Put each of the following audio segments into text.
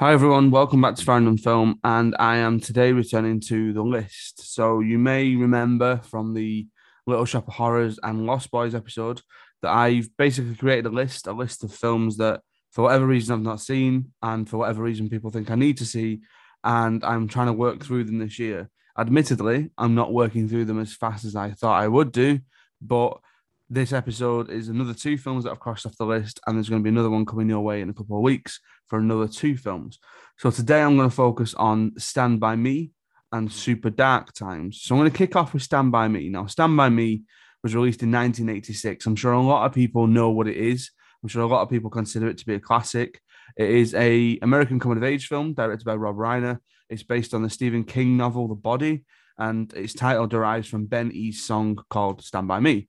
Hi everyone, welcome back to Farrand on Film, and I am today returning to the list. So you may remember from the Little Shop of Horrors and Lost Boys episode that I've basically created a list, a list of films that for whatever reason I've not seen, and for whatever reason people think I need to see, and I'm trying to work through them this year. Admittedly, I'm not working through them as fast as I thought I would do, but this episode is another two films that I've crossed off the list, and there's going to be another one coming your way in a couple of weeks for another two films. So today I'm going to focus on Stand By Me and Super Dark Times. So I'm going to kick off with Stand By Me. Now, Stand By Me was released in 1986. I'm sure a lot of people know what it is. I'm sure a lot of people consider it to be a classic. It is a American coming of age film directed by Rob Reiner. It's based on the Stephen King novel The Body, and its title derives from Ben E's song called Stand By Me.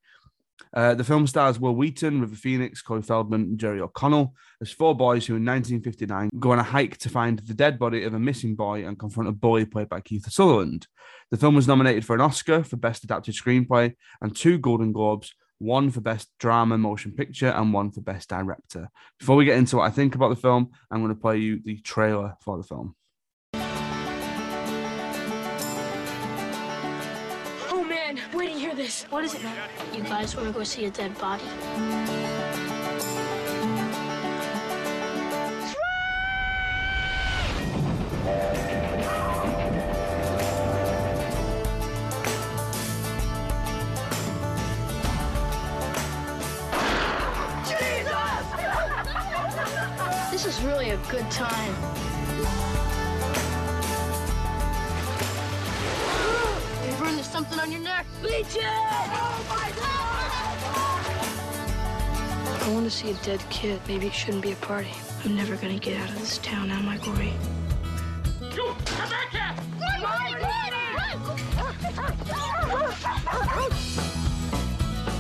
Uh, the film stars Wil Wheaton, River Phoenix, Corey Feldman, and Jerry O'Connell as four boys who, in 1959, go on a hike to find the dead body of a missing boy and confront a bully played by Kiefer Sutherland. The film was nominated for an Oscar for Best Adapted Screenplay and two Golden Globes, one for Best Drama Motion Picture and one for Best Director. Before we get into what I think about the film, I'm going to play you the trailer for the film. What is it? You guys want to go see a dead body? This is really a good time. You burned there's something on your neck. Legion! Oh I want to see a dead kid. Maybe it shouldn't be a party. I'm never gonna get out of this town, am I, Gordie?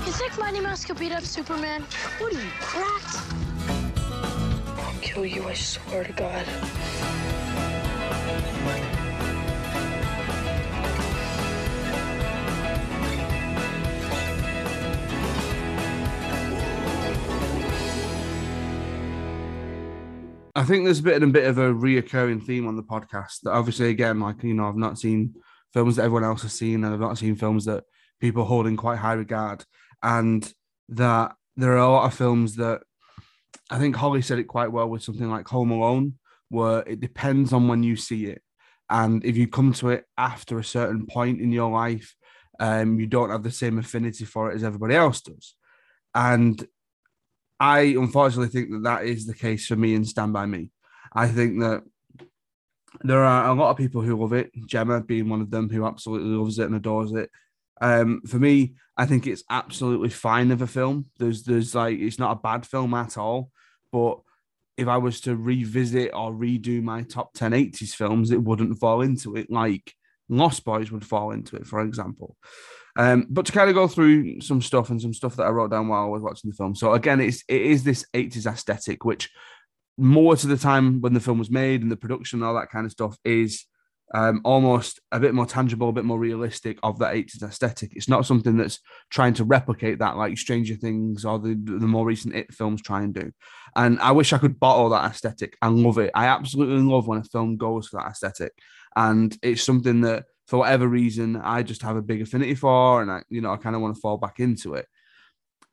You think Mighty Mouse could beat up Superman? What are you, cracked? I'll kill you, I swear to God. I think there's a bit and a bit of a reoccurring theme on the podcast that obviously again, like you know, I've not seen films that everyone else has seen, and I've not seen films that people hold in quite high regard. And that there are a lot of films that I think Holly said it quite well with something like Home Alone, where it depends on when you see it. And if you come to it after a certain point in your life, um, you don't have the same affinity for it as everybody else does. And I unfortunately think that that is the case for me in Stand By Me. I think that there are a lot of people who love it, Gemma being one of them who absolutely loves it and adores it. Um, for me, I think it's absolutely fine of a film. There's, there's like, it's not a bad film at all. But if I was to revisit or redo my top 10 80s films, it wouldn't fall into it like Lost Boys would fall into it, for example. Um, but to kind of go through some stuff and some stuff that I wrote down while I was watching the film. So again, it's it is this 80s aesthetic, which more to the time when the film was made and the production and all that kind of stuff is um, almost a bit more tangible, a bit more realistic of that 80s aesthetic. It's not something that's trying to replicate that like Stranger Things or the, the more recent It films try and do. And I wish I could bottle that aesthetic and love it. I absolutely love when a film goes for that aesthetic. And it's something that for whatever reason, I just have a big affinity for, and I, you know, I kind of want to fall back into it.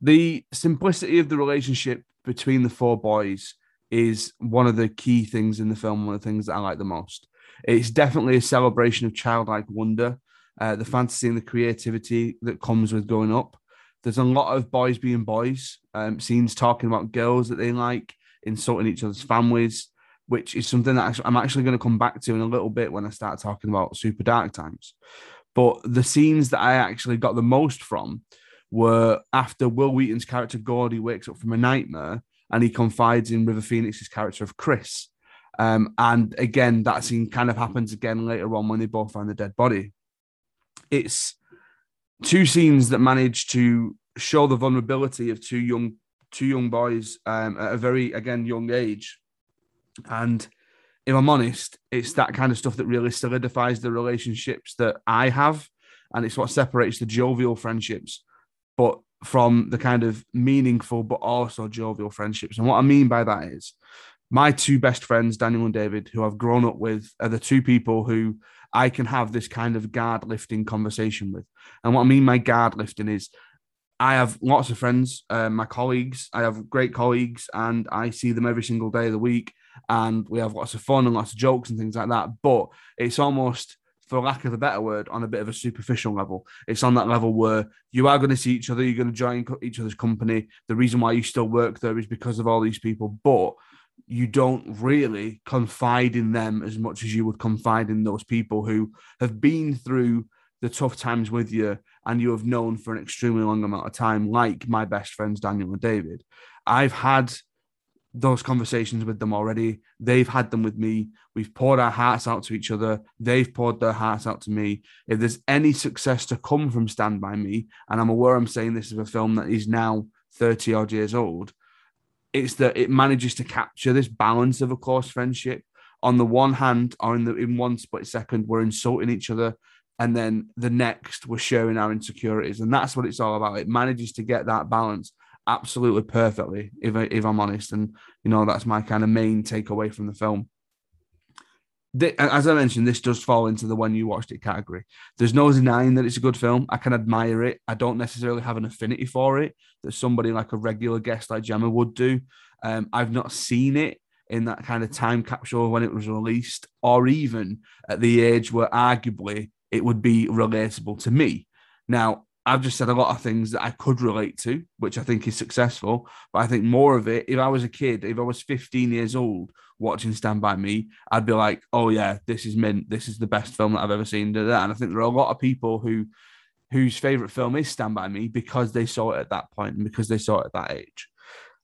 The simplicity of the relationship between the four boys is one of the key things in the film, one of the things that I like the most. It's definitely a celebration of childlike wonder, uh, the fantasy and the creativity that comes with growing up. There's a lot of boys being boys, um, scenes talking about girls that they like, insulting each other's families, which is something that I'm actually going to come back to in a little bit when I start talking about Super Dark Times. But the scenes that I actually got the most from were after Wil Wheaton's character Gordy wakes up from a nightmare and he confides in River Phoenix's character of Chris. Um, and again, that scene kind of happens again later on when they both find the dead body. It's two scenes that manage to show the vulnerability of two young two young boys um, at a very again young age and if I'm honest, it's that kind of stuff that really solidifies the relationships that I have. And it's what separates the jovial friendships, but from the kind of meaningful, but also jovial friendships. And what I mean by that is my two best friends, Daniel and David, who I've grown up with, are the two people who I can have this kind of guard lifting conversation with. And what I mean by guard lifting is I have lots of friends, uh, my colleagues. I have great colleagues, and I see them every single day of the week. And we have lots of fun and lots of jokes and things like that. But it's almost, for lack of a better word, on a bit of a superficial level. It's on that level where you are going to see each other, you're going to join each other's company. The reason why you still work there is because of all these people. But you don't really confide in them as much as you would confide in those people who have been through the tough times with you and you have known for an extremely long amount of time, like my best friends, Daniel and David. I've had those conversations with them already. They've had them with me. We've poured our hearts out to each other. They've poured their hearts out to me. If there's any success to come from Stand By Me, and I'm aware I'm saying this is a film that is now 30 odd years old, it's that it manages to capture this balance of a close friendship. On the one hand, or in the in one split second, we're insulting each other and then the next we're sharing our insecurities and that's what it's all about it manages to get that balance absolutely perfectly if, I, if i'm honest and you know that's my kind of main takeaway from the film as I mentioned, this does fall into the when you watched it category. There's no denying that it's a good film. I can admire it. I don't necessarily have an affinity for it that somebody like a regular guest like Gemma would do. Um, I've not seen it in that kind of time capsule when it was released, or even at the age where arguably it would be relatable to me. Now, I've just said a lot of things that I could relate to, which I think is successful. But I think more of it, if I was a kid, if I was 15 years old watching Stand By Me, I'd be like, oh, yeah, this is mint. This is the best film that I've ever seen. And I think there are a lot of people who whose favorite film is Stand By Me because they saw it at that point and because they saw it at that age.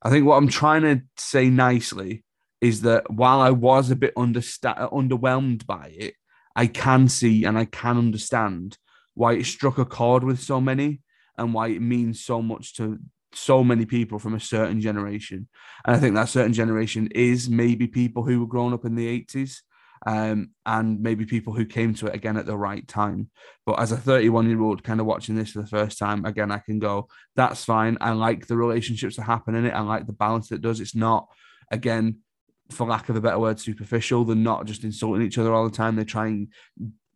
I think what I'm trying to say nicely is that while I was a bit understa- underwhelmed by it, I can see and I can understand why it struck a chord with so many and why it means so much to so many people from a certain generation. And I think that certain generation is maybe people who were grown up in the 80s um, and maybe people who came to it again at the right time. But as a 31 year old kind of watching this for the first time, again, I can go, that's fine. I like the relationships that happen in it. I like the balance that it does. It's not, again, for lack of a better word, superficial. They're not just insulting each other all the time. They try and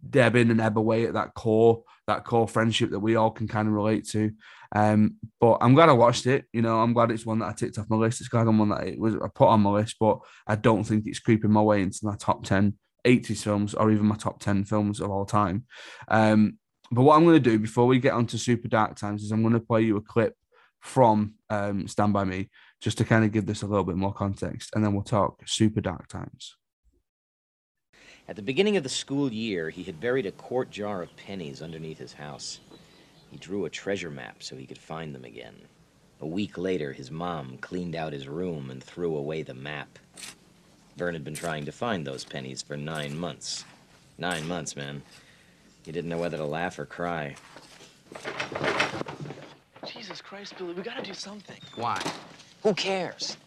deb in and ebb away at that core, that core friendship that we all can kind of relate to. Um, but I'm glad I watched it. You know, I'm glad it's one that I ticked off my list. It's glad I'm one that it was I put on my list, but I don't think it's creeping my way into my top 10 80s films or even my top 10 films of all time. Um, but what I'm going to do before we get on to Super Dark Times is I'm going to play you a clip from um, Stand By Me just to kind of give this a little bit more context, and then we'll talk super dark times. At the beginning of the school year, he had buried a quart jar of pennies underneath his house. He drew a treasure map so he could find them again. A week later, his mom cleaned out his room and threw away the map. Vern had been trying to find those pennies for nine months. Nine months, man. He didn't know whether to laugh or cry. Jesus Christ, Billy, we gotta do something. Why? Who cares?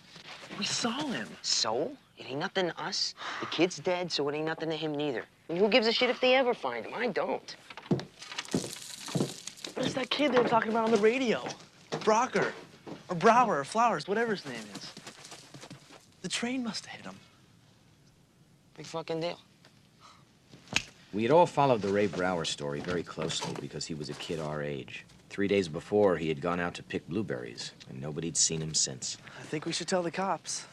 We saw him. So? It ain't nothing to us. The kid's dead, so it ain't nothing to him neither. And who gives a shit if they ever find him? I don't. But it's that kid they were talking about on the radio. Brocker. Or Brower, or Flowers, whatever his name is. The train must have hit him. Big fucking deal. We had all followed the Ray Brower story very closely because he was a kid our age. Three days before, he had gone out to pick blueberries, and nobody'd seen him since. I think we should tell the cops.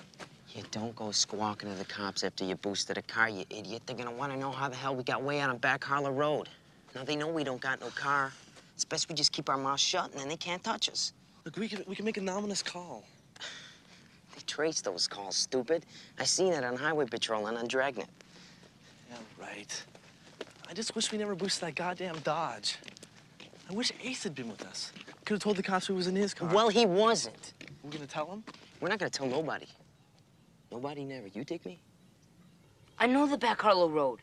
You don't go squawking to the cops after you boosted a car, you idiot. They're gonna want to know how the hell we got way out on Back Harlow Road. Now they know we don't got no car. It's best we just keep our mouths shut, and then they can't touch us. Look, we can, we can make an ominous call. They trace those calls, stupid. I seen it on Highway Patrol and on Dragnet. Yeah, right. I just wish we never boosted that goddamn Dodge. I wish Ace had been with us. Could have told the cops who was in his car. Well, he wasn't. We're gonna tell him? We're not gonna tell nobody. Nobody never. You take me? I know the back Harlow Road.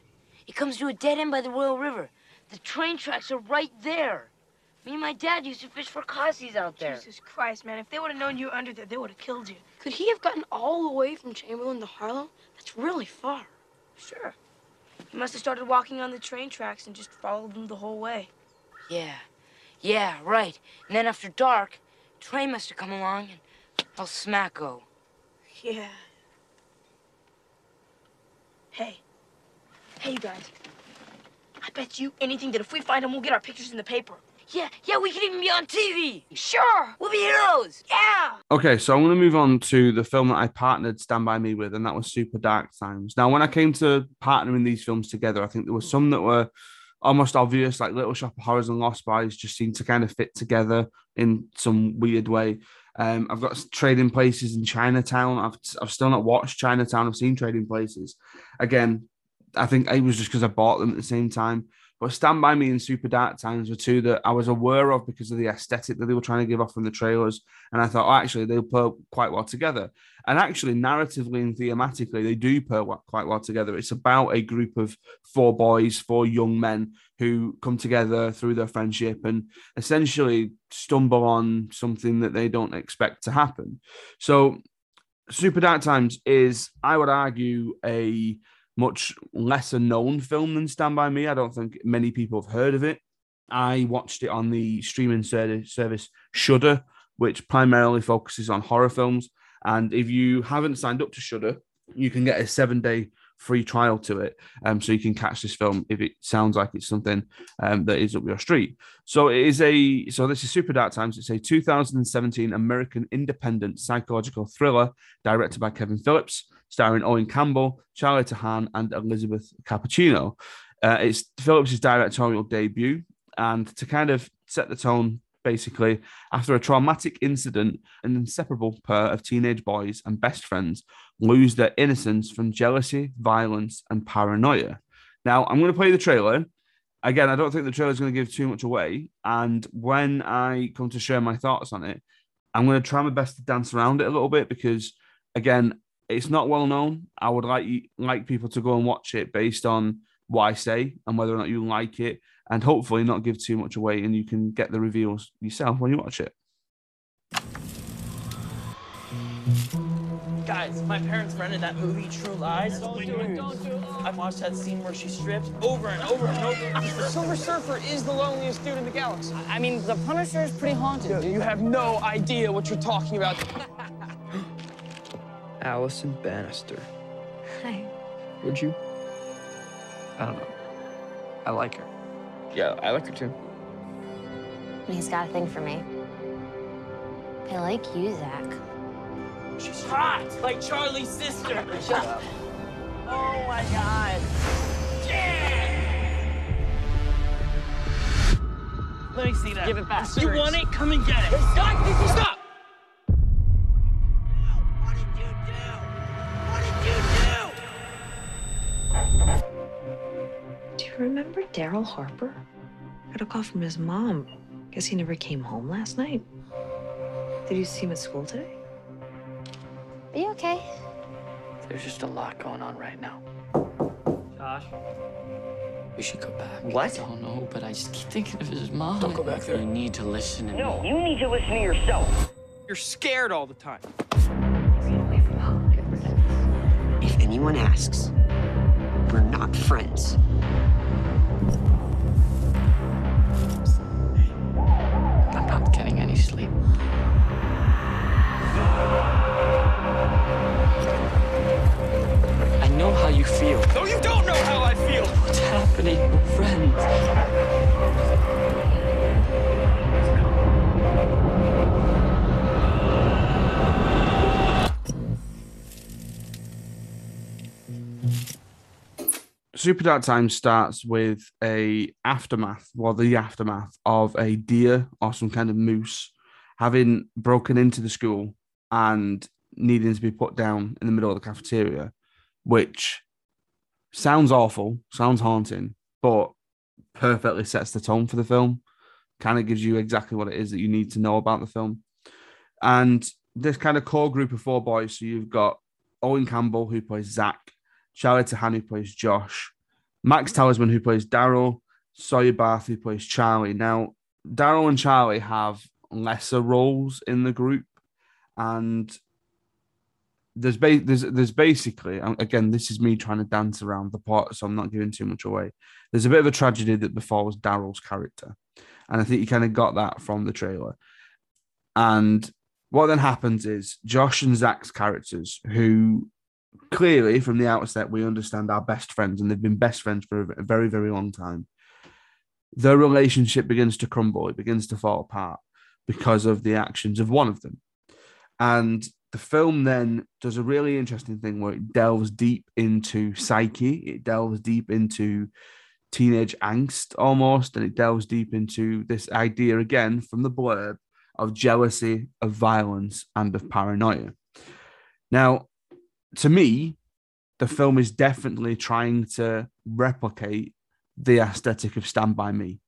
It comes to a dead end by the Royal River. The train tracks are right there. Me and my dad used to fish for Cossies out there. Jesus Christ, man. If they would have known you were under there, they would have killed you. Could he have gotten all the way from Chamberlain to Harlow? That's really far. Sure. He must have started walking on the train tracks and just followed them the whole way. Yeah. Yeah, right. And then after dark, train must have come along and all smack go. Yeah. Hey. Hey, you guys. I bet you anything that if we find him, we'll get our pictures in the paper. Yeah, yeah, we could even be on TV. Sure. We'll be heroes. Yeah. Okay, so I'm going to move on to the film that I partnered Stand By Me with, and that was Super Dark Times. Now, when I came to partnering these films together, I think there were some that were almost obvious, like Little Shop of Horrors and Lost Boys, just seem to kind of fit together in some weird way. Um, I've got Trading Places in Chinatown. I've, I've still not watched Chinatown. I've seen Trading Places. Again, I think it was just because I bought them at the same time. But Stand By Me and Super Dark Times were two that I was aware of because of the aesthetic that they were trying to give off from the trailers. And I thought, oh, actually, they'll pair quite well together. And actually, narratively and thematically, they do pair quite well together. It's about a group of four boys, four young men who come together through their friendship and essentially stumble on something that they don't expect to happen. So, Super Dark Times is, I would argue, a much lesser known film than Stand By Me. I don't think many people have heard of it. I watched it on the streaming service Shudder, which primarily focuses on horror films. And if you haven't signed up to Shudder, you can get a seven day free trial to it. Um, so you can catch this film if it sounds like it's something um, that is up your street. So it is a so this is Super Dark Times. It's a 2017 American independent psychological thriller directed by Kevin Phillips starring Owen Campbell, Charlie Tahan, and Elizabeth Cappuccino. Uh, it's Phillips' directorial debut, and to kind of set the tone, basically, after a traumatic incident, an inseparable pair of teenage boys and best friends lose their innocence from jealousy, violence, and paranoia. Now, I'm going to play the trailer. Again, I don't think the trailer is going to give too much away. And when I come to share my thoughts on it, I'm going to try my best to dance around it a little bit because, again, it's not well known. I would like like people to go and watch it based on what I say and whether or not you like it, and hopefully not give too much away, and you can get the reveals yourself when you watch it. Guys, my parents rented that movie, True Lies. Don't do it, don't do it. I've watched that scene where she strips over and over and over. The Silver Surfer is the loneliest dude in the galaxy. I mean, the Punisher is pretty haunted. you have no idea what you're talking about. Allison Bannister. Hi. Would you? I don't know. I like her. Yeah, I like her too. He's got a thing for me. I like you, Zach. She's hot, like Charlie's sister. Shut up. Oh my god. Yeah! Let me see that. Give it back. You want it? Come and get it. Stop! Stop! Daryl Harper? Got a call from his mom. Guess he never came home last night. Did you see him at school today? Are you okay? There's just a lot going on right now. Josh? We should go back. What? I don't know, but I just keep thinking of his mom. Don't go back there. You need to listen to No, me. you need to listen to yourself. You're scared all the time. If anyone asks, we're not friends. Super Dark Time starts with a aftermath, well, the aftermath of a deer or some kind of moose having broken into the school and needing to be put down in the middle of the cafeteria, which sounds awful, sounds haunting, but perfectly sets the tone for the film. Kind of gives you exactly what it is that you need to know about the film. And this kind of core group of four boys. So you've got Owen Campbell, who plays Zach, Charlie Tahan, who plays Josh, Max Talisman, who plays Daryl, Sawyer Barth, who plays Charlie. Now, Daryl and Charlie have lesser roles in the group, and there's ba- there's there's basically again this is me trying to dance around the plot, so I'm not giving too much away. There's a bit of a tragedy that befalls Daryl's character, and I think you kind of got that from the trailer. And what then happens is Josh and Zach's characters, who clearly from the outset we understand our best friends and they've been best friends for a very very long time. Their relationship begins to crumble. It begins to fall apart because of the actions of one of them. And the film then does a really interesting thing where it delves deep into psyche. It delves deep into teenage angst almost and it delves deep into this idea again from the blurb of jealousy of violence and of paranoia. Now to me, the film is definitely trying to replicate the aesthetic of Stand By Me.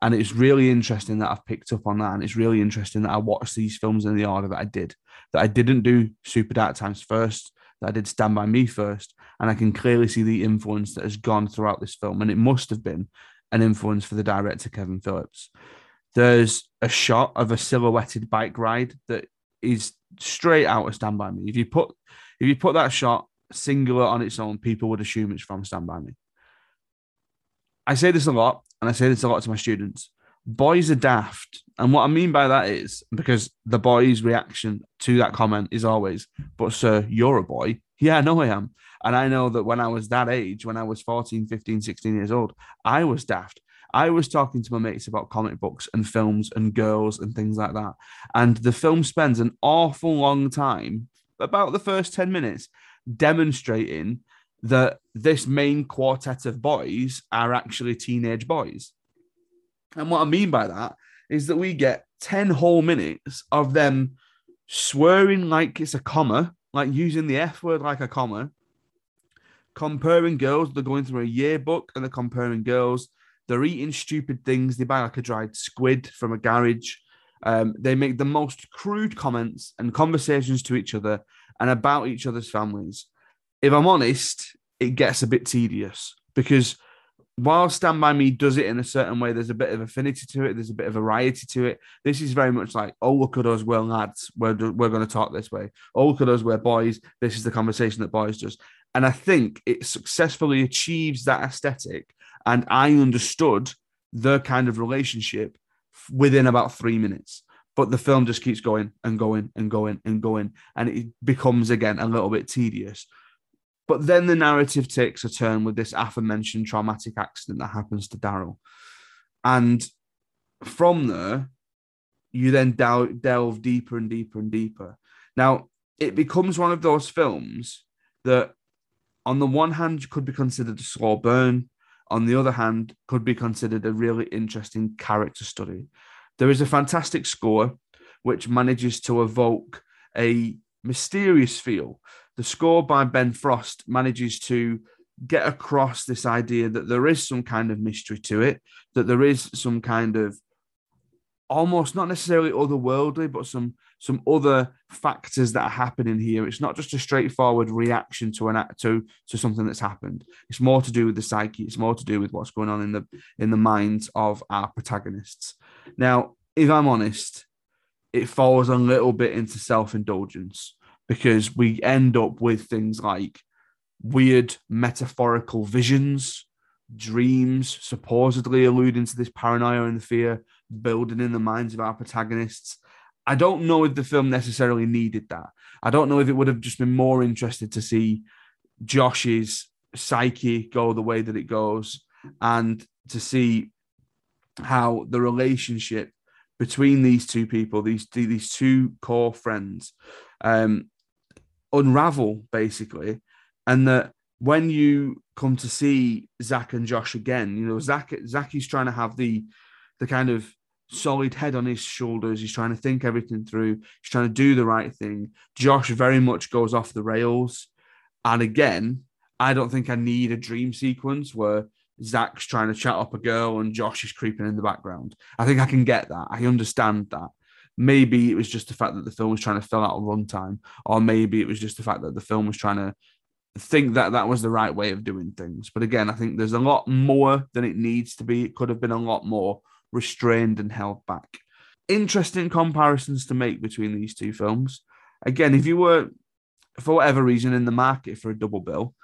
And it's really interesting that I've picked up on that. And it's really interesting that I watched these films in the order that I did, that I didn't do Super Dark Times first, that I did Stand By Me first. And I can clearly see the influence that has gone throughout this film. And it must have been an influence for the director, Kevin Phillips. There's a shot of a silhouetted bike ride that is straight out of Stand By Me. If you put if you put that shot singular on its own, people would assume it's from Stand By Me. I say this a lot, and I say this a lot to my students. Boys are daft. And what I mean by that is because the boy's reaction to that comment is always, but sir, you're a boy. Yeah, I know I am. And I know that when I was that age, when I was 14, 15, 16 years old, I was daft. I was talking to my mates about comic books and films and girls and things like that. And the film spends an awful long time about the first 10 minutes demonstrating that this main quartet of boys are actually teenage boys. And what I mean by that is that we get 10 whole minutes of them swearing like it's a comma, like using the F word like a comma, comparing girls. They're going through a yearbook and they're comparing girls. They're eating stupid things. They buy like a dried squid from a garage. Um, they make the most crude comments and conversations to each other and about each other's families. If I'm honest, it gets a bit tedious because while Stand By Me does it in a certain way, there's a bit of affinity to it, there's a bit of variety to it. This is very much like, oh, look at us, we're lads, we're, we're going to talk this way. Oh, look at us, we're boys, this is the conversation that boys does. And I think it successfully achieves that aesthetic. And I understood the kind of relationship within about three minutes. But the film just keeps going and going and going and going, and it becomes again a little bit tedious. But then the narrative takes a turn with this aforementioned traumatic accident that happens to Daryl. And from there, you then delve, deeper and deeper and deeper. Now, it becomes one of those films that, on the one hand, could be considered a slow burn, on the other hand, could be considered a really interesting character study. There is a fantastic score which manages to evoke a mysterious feel. The score by Ben Frost manages to get across this idea that there is some kind of mystery to it, that there is some kind of almost not necessarily otherworldly, but some some other factors that are happening here. It's not just a straightforward reaction to an to to something that's happened. It's more to do with the psyche. It's more to do with what's going on in the in the minds of our protagonists. Now, if I'm honest, it falls a little bit into self indulgence because we end up with things like weird metaphorical visions, dreams, supposedly alluding to this paranoia and fear building in the minds of our protagonists. I don't know if the film necessarily needed that. I don't know if it would have just been more interested to see Josh's psyche go the way that it goes and to see how the relationship between these two people, these these two core friends, um, unravel basically, and that when you come to see Zach and Josh again, you know Zach Zach is trying to have the the kind of solid head on his shoulders. He's trying to think everything through. He's trying to do the right thing. Josh very much goes off the rails, and again, I don't think I need a dream sequence where Zach's trying to chat up a girl and Josh is creeping in the background. I think I can get that. I understand that. Maybe it was just the fact that the film was trying to fill out a runtime, or maybe it was just the fact that the film was trying to think that that was the right way of doing things. But again, I think there's a lot more than it needs to be. It could have been a lot more restrained and held back. Interesting comparisons to make between these two films. Again, if you were, for whatever reason, in the market for a double bill,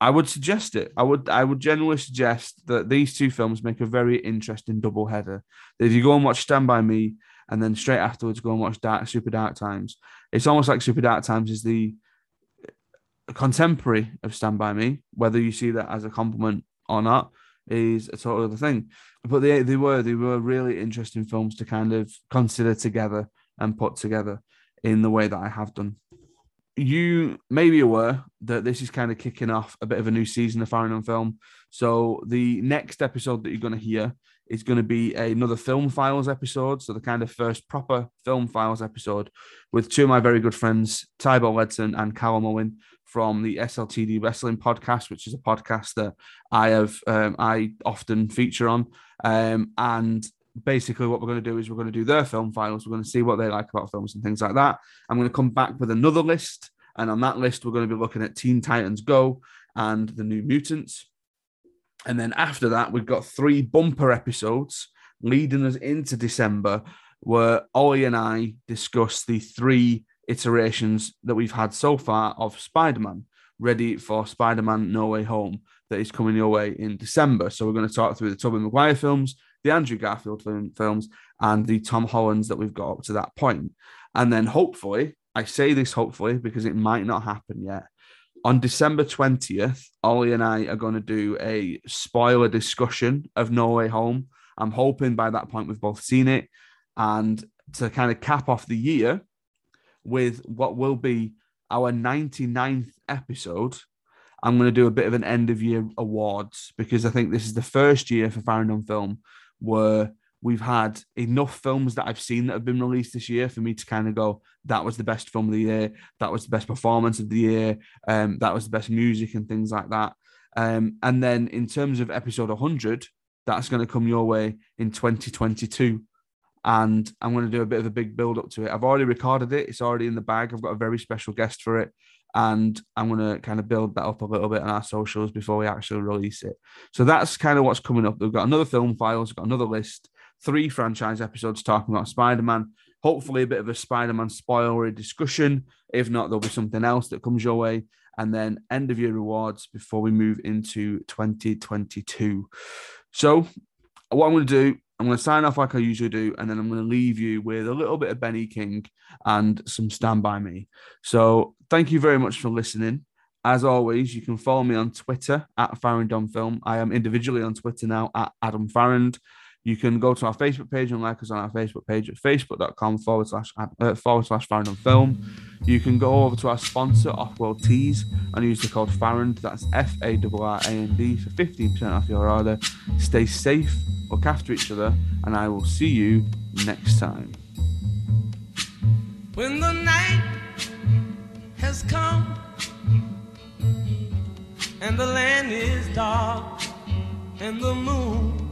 I would suggest it. I would I would generally suggest that these two films make a very interesting double header. If you go and watch Stand By Me and then straight afterwards go and watch Dark Super Dark Times, it's almost like Super Dark Times is the contemporary of Stand By Me. Whether you see that as a compliment or not is a total other thing. But they they were they were really interesting films to kind of consider together and put together in the way that I have done. You may be aware that this is kind of kicking off a bit of a new season of Farrand on Film. So the next episode that you're going to hear is going to be another Film Files episode. So the kind of first proper Film Files episode with two of my very good friends, Tybo Ledson and Callum Owen from the SLTD Wrestling Podcast, which is a podcast that I have um, I often feature on. Um, and basically, what we're going to do is we're going to do their Film Files. We're going to see what they like about films and things like that. I'm going to come back with another list, and on that list, we're going to be looking at Teen Titans Go and the New Mutants. And then after that, we've got three bumper episodes leading us into December, where Ollie and I discuss the three iterations that we've had so far of Spider Man, ready for Spider Man No Way Home, that is coming your way in December. So we're going to talk through the Tobey Maguire films, the Andrew Garfield film, films, and the Tom Hollands that we've got up to that point. And then hopefully, I say this hopefully because it might not happen yet. On December 20th, Ollie and I are going to do a spoiler discussion of No Way Home. I'm hoping by that point we've both seen it. And to kind of cap off the year, with what will be our 99th episode, I'm going to do a bit of an end of year awards because I think this is the first year for Farrand on Film where we've had enough films that I've seen that have been released this year for me to kind of go, that was the best film of the year, that was the best performance of the year, um, that was the best music and things like that. Um, and then in terms of episode 100, that's going to come your way in 2022 and I'm going to do a bit of a big build up to it. I've already recorded it, it's already in the bag. I've got a very special guest for it, and I'm going to kind of build that up a little bit on our socials before we actually release it. So that's kind of what's coming up. We've got another film files, we've got another list, three franchise episodes talking about Spider Man. Hopefully, a bit of a Spider Man spoilery discussion. If not, there'll be something else that comes your way. And then end of year rewards before we move into 2022. So, what I'm going to do I'm going to sign off like I usually do, and then I'm going to leave you with a little bit of Benny King and some Stand By Me. So thank you very much for listening. As always, you can follow me on Twitter at Farrand Film. I am individually on Twitter now at Adam Farrand. You can go to our Facebook page and like us on our Facebook page at facebook.com forward slash uh, forward slash Farrand on Film. You can go over to our sponsor, Offworld Tees, and use the code Farrand. That's F A R R A N D for 15% off your order. Stay safe, look after each other, and I will see you next time. When the night has come and the land is dark and the moon